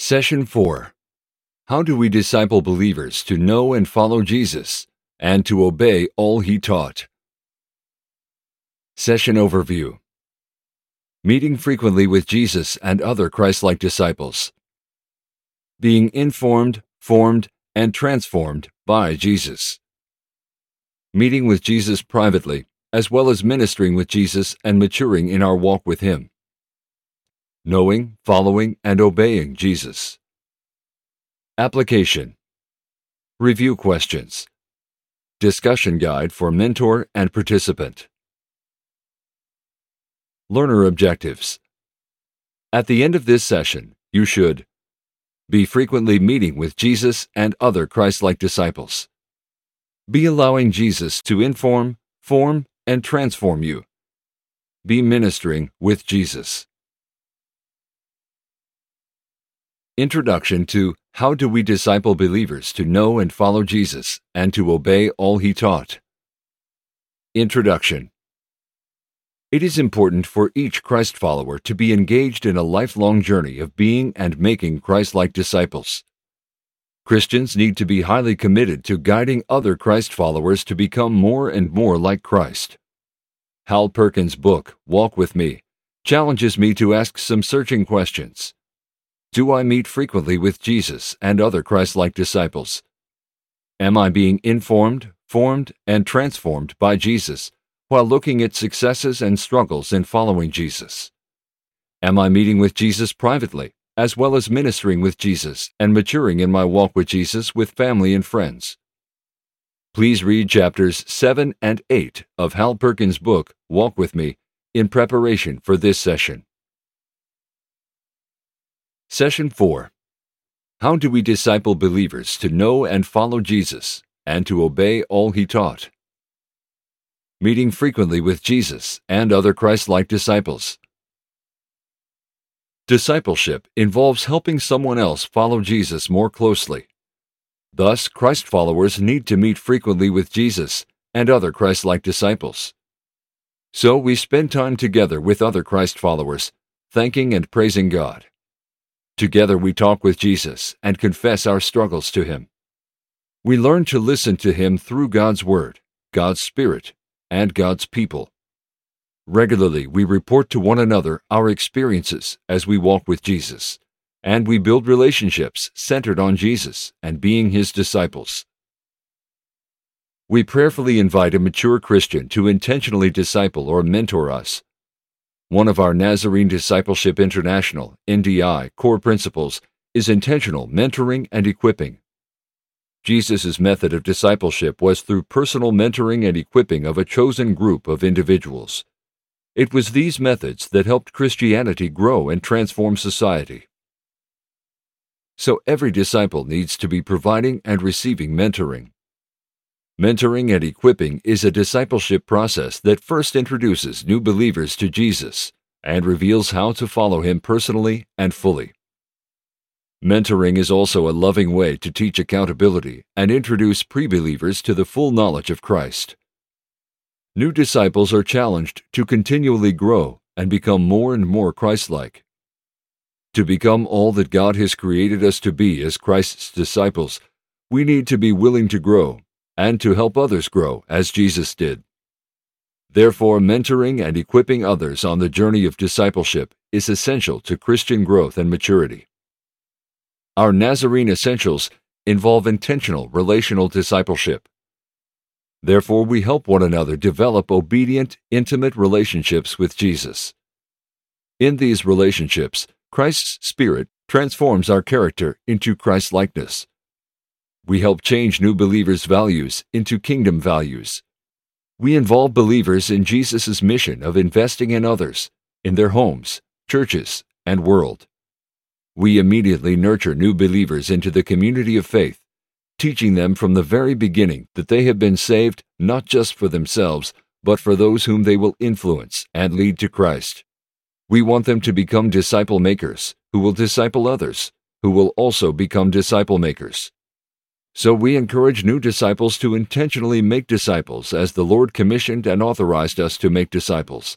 Session 4 How do we disciple believers to know and follow Jesus and to obey all he taught? Session Overview Meeting frequently with Jesus and other Christ like disciples. Being informed, formed, and transformed by Jesus. Meeting with Jesus privately, as well as ministering with Jesus and maturing in our walk with Him knowing, following, and obeying Jesus. Application Review questions. Discussion guide for mentor and participant. Learner objectives. At the end of this session, you should be frequently meeting with Jesus and other Christ like disciples. Be allowing Jesus to inform, form, and transform you. Be ministering with Jesus. Introduction to How Do We Disciple Believers to Know and Follow Jesus and to Obey All He Taught? Introduction It is important for each Christ follower to be engaged in a lifelong journey of being and making Christ like disciples. Christians need to be highly committed to guiding other Christ followers to become more and more like Christ. Hal Perkins' book, Walk With Me, challenges me to ask some searching questions. Do I meet frequently with Jesus and other Christ like disciples? Am I being informed, formed, and transformed by Jesus while looking at successes and struggles in following Jesus? Am I meeting with Jesus privately, as well as ministering with Jesus and maturing in my walk with Jesus with family and friends? Please read chapters 7 and 8 of Hal Perkins' book, Walk With Me, in preparation for this session. Session 4 How do we disciple believers to know and follow Jesus and to obey all he taught? Meeting frequently with Jesus and other Christ like disciples. Discipleship involves helping someone else follow Jesus more closely. Thus, Christ followers need to meet frequently with Jesus and other Christ like disciples. So we spend time together with other Christ followers, thanking and praising God. Together we talk with Jesus and confess our struggles to Him. We learn to listen to Him through God's Word, God's Spirit, and God's people. Regularly we report to one another our experiences as we walk with Jesus, and we build relationships centered on Jesus and being His disciples. We prayerfully invite a mature Christian to intentionally disciple or mentor us one of our Nazarene Discipleship International NDI core principles is intentional mentoring and equipping. Jesus' method of discipleship was through personal mentoring and equipping of a chosen group of individuals. It was these methods that helped Christianity grow and transform society. So every disciple needs to be providing and receiving mentoring. Mentoring and equipping is a discipleship process that first introduces new believers to Jesus and reveals how to follow him personally and fully. Mentoring is also a loving way to teach accountability and introduce pre believers to the full knowledge of Christ. New disciples are challenged to continually grow and become more and more Christ like. To become all that God has created us to be as Christ's disciples, we need to be willing to grow and to help others grow as Jesus did. Therefore, mentoring and equipping others on the journey of discipleship is essential to Christian growth and maturity. Our Nazarene essentials involve intentional relational discipleship. Therefore, we help one another develop obedient, intimate relationships with Jesus. In these relationships, Christ's Spirit transforms our character into Christ likeness. We help change new believers' values into kingdom values. We involve believers in Jesus' mission of investing in others, in their homes, churches, and world. We immediately nurture new believers into the community of faith, teaching them from the very beginning that they have been saved not just for themselves, but for those whom they will influence and lead to Christ. We want them to become disciple makers, who will disciple others, who will also become disciple makers. So we encourage new disciples to intentionally make disciples as the Lord commissioned and authorized us to make disciples.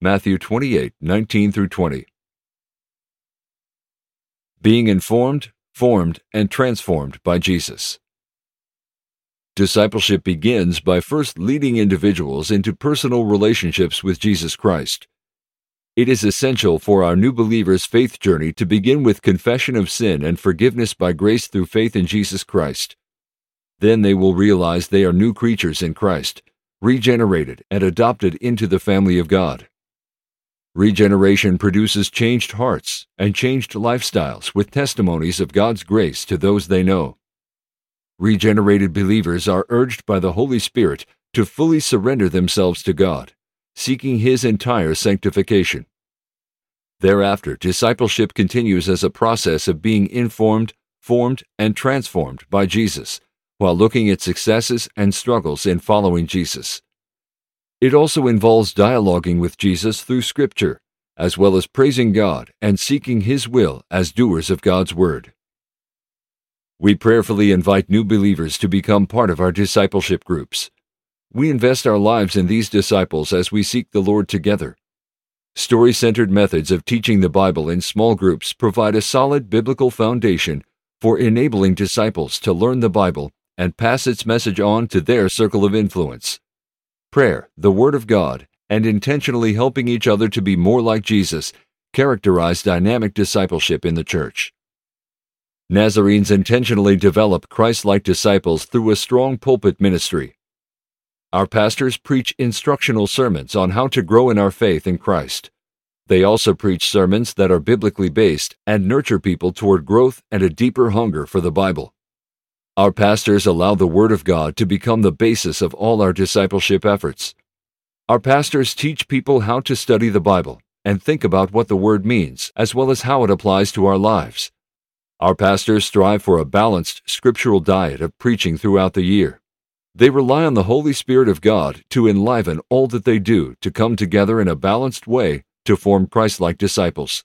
Matthew 28 19 through 20. being informed, formed, and transformed by Jesus. Discipleship begins by first leading individuals into personal relationships with Jesus Christ. It is essential for our new believers' faith journey to begin with confession of sin and forgiveness by grace through faith in Jesus Christ. Then they will realize they are new creatures in Christ, regenerated and adopted into the family of God. Regeneration produces changed hearts and changed lifestyles with testimonies of God's grace to those they know. Regenerated believers are urged by the Holy Spirit to fully surrender themselves to God, seeking His entire sanctification. Thereafter, discipleship continues as a process of being informed, formed, and transformed by Jesus, while looking at successes and struggles in following Jesus. It also involves dialoguing with Jesus through Scripture, as well as praising God and seeking His will as doers of God's Word. We prayerfully invite new believers to become part of our discipleship groups. We invest our lives in these disciples as we seek the Lord together. Story centered methods of teaching the Bible in small groups provide a solid biblical foundation for enabling disciples to learn the Bible and pass its message on to their circle of influence prayer, the Word of God, and intentionally helping each other to be more like Jesus characterize dynamic discipleship in the church. Nazarenes intentionally develop Christ like disciples through a strong pulpit ministry. Our pastors preach instructional sermons on how to grow in our faith in Christ. They also preach sermons that are biblically based and nurture people toward growth and a deeper hunger for the Bible. Our pastors allow the Word of God to become the basis of all our discipleship efforts. Our pastors teach people how to study the Bible and think about what the Word means, as well as how it applies to our lives. Our pastors strive for a balanced scriptural diet of preaching throughout the year. They rely on the Holy Spirit of God to enliven all that they do to come together in a balanced way to form Christ like disciples.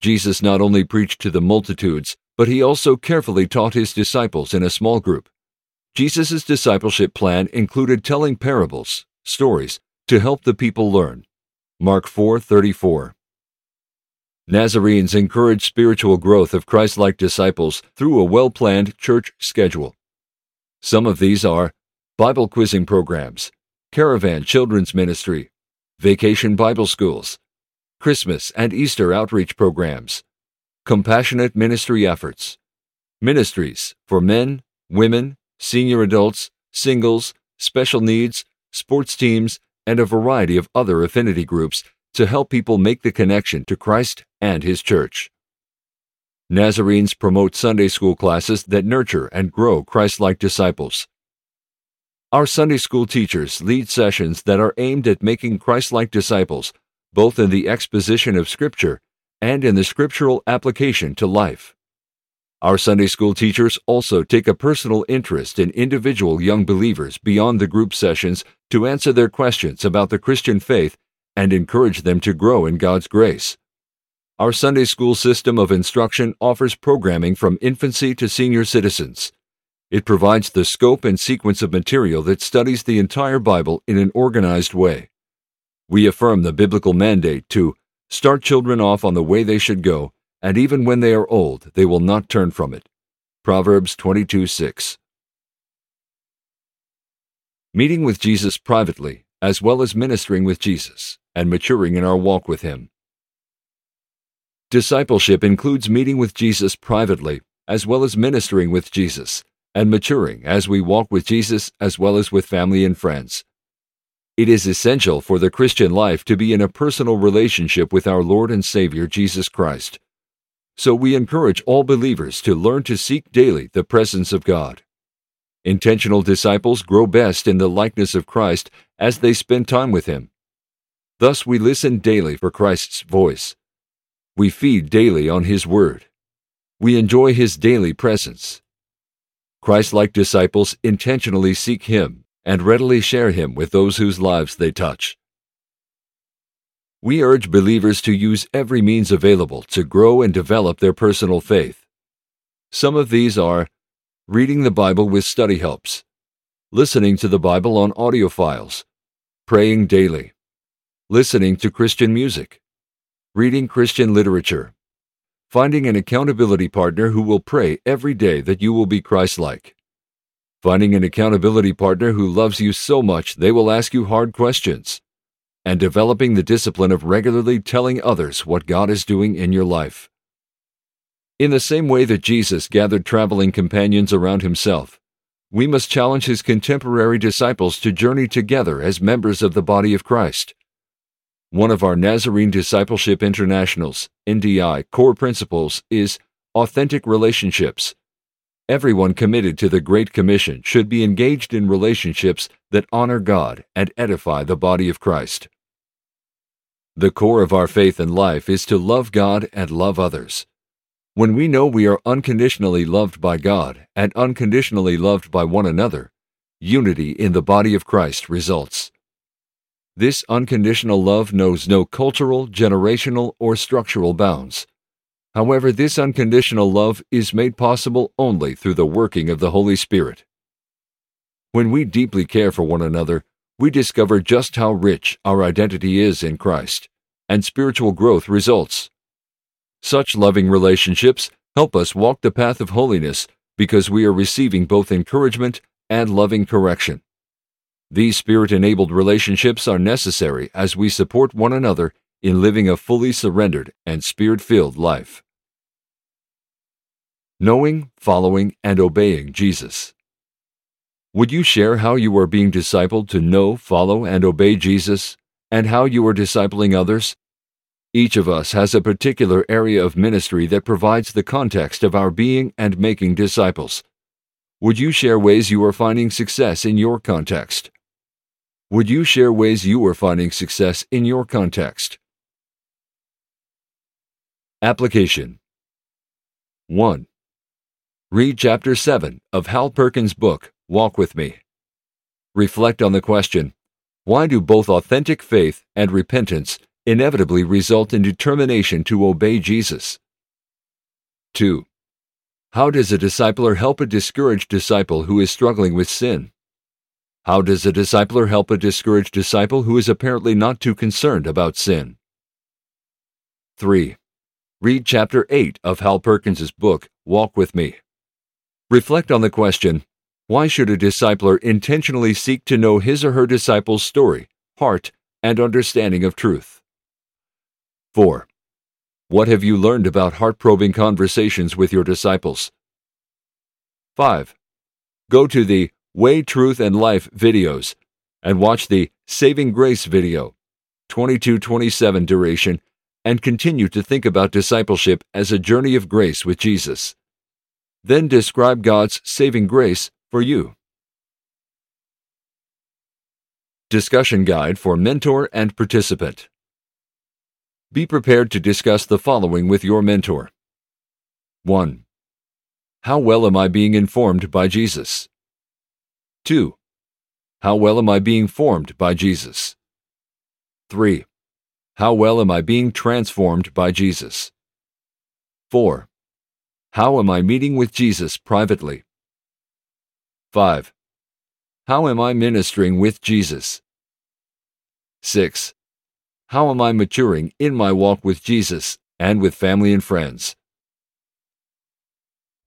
Jesus not only preached to the multitudes, but he also carefully taught his disciples in a small group. Jesus' discipleship plan included telling parables, stories, to help the people learn. Mark 4:34. Nazarenes encourage spiritual growth of Christ-like disciples through a well-planned church schedule. Some of these are Bible quizzing programs, caravan children's ministry, vacation Bible schools, Christmas and Easter outreach programs, Compassionate Ministry Efforts. Ministries for men, women, senior adults, singles, special needs, sports teams, and a variety of other affinity groups to help people make the connection to Christ and His church. Nazarenes promote Sunday school classes that nurture and grow Christ like disciples. Our Sunday school teachers lead sessions that are aimed at making Christ like disciples, both in the exposition of Scripture and in the scriptural application to life. Our Sunday school teachers also take a personal interest in individual young believers beyond the group sessions to answer their questions about the Christian faith and encourage them to grow in God's grace. Our Sunday school system of instruction offers programming from infancy to senior citizens. It provides the scope and sequence of material that studies the entire Bible in an organized way. We affirm the biblical mandate to Start children off on the way they should go, and even when they are old, they will not turn from it. Proverbs 22 6. Meeting with Jesus privately, as well as ministering with Jesus, and maturing in our walk with Him. Discipleship includes meeting with Jesus privately, as well as ministering with Jesus, and maturing as we walk with Jesus as well as with family and friends. It is essential for the Christian life to be in a personal relationship with our Lord and Savior Jesus Christ. So we encourage all believers to learn to seek daily the presence of God. Intentional disciples grow best in the likeness of Christ as they spend time with Him. Thus we listen daily for Christ's voice. We feed daily on His Word. We enjoy His daily presence. Christ like disciples intentionally seek Him and readily share him with those whose lives they touch. We urge believers to use every means available to grow and develop their personal faith. Some of these are reading the Bible with study helps, listening to the Bible on audio files, praying daily, listening to Christian music, reading Christian literature, Finding an accountability partner who will pray every day that you will be Christ like. Finding an accountability partner who loves you so much they will ask you hard questions. And developing the discipline of regularly telling others what God is doing in your life. In the same way that Jesus gathered traveling companions around himself, we must challenge his contemporary disciples to journey together as members of the body of Christ. One of our Nazarene Discipleship International's NDI core principles is authentic relationships. Everyone committed to the Great Commission should be engaged in relationships that honor God and edify the body of Christ. The core of our faith and life is to love God and love others. When we know we are unconditionally loved by God and unconditionally loved by one another, unity in the body of Christ results. This unconditional love knows no cultural, generational, or structural bounds. However, this unconditional love is made possible only through the working of the Holy Spirit. When we deeply care for one another, we discover just how rich our identity is in Christ, and spiritual growth results. Such loving relationships help us walk the path of holiness because we are receiving both encouragement and loving correction. These spirit enabled relationships are necessary as we support one another in living a fully surrendered and spirit filled life. Knowing, following, and obeying Jesus. Would you share how you are being discipled to know, follow, and obey Jesus, and how you are discipling others? Each of us has a particular area of ministry that provides the context of our being and making disciples. Would you share ways you are finding success in your context? Would you share ways you are finding success in your context? Application 1. Read Chapter 7 of Hal Perkins' book, Walk With Me. Reflect on the question Why do both authentic faith and repentance inevitably result in determination to obey Jesus? 2. How does a discipler help a discouraged disciple who is struggling with sin? How does a discipler help a discouraged disciple who is apparently not too concerned about sin? 3. Read chapter 8 of Hal Perkins' book, Walk With Me. Reflect on the question Why should a discipler intentionally seek to know his or her disciple's story, heart, and understanding of truth? 4. What have you learned about heart probing conversations with your disciples? 5. Go to the Way, Truth, and Life videos and watch the Saving Grace video, 2227 duration, and continue to think about discipleship as a journey of grace with Jesus. Then describe God's saving grace for you. Discussion Guide for Mentor and Participant Be prepared to discuss the following with your mentor. 1. How well am I being informed by Jesus? 2. How well am I being formed by Jesus? 3. How well am I being transformed by Jesus? 4. How am I meeting with Jesus privately? 5. How am I ministering with Jesus? 6. How am I maturing in my walk with Jesus and with family and friends?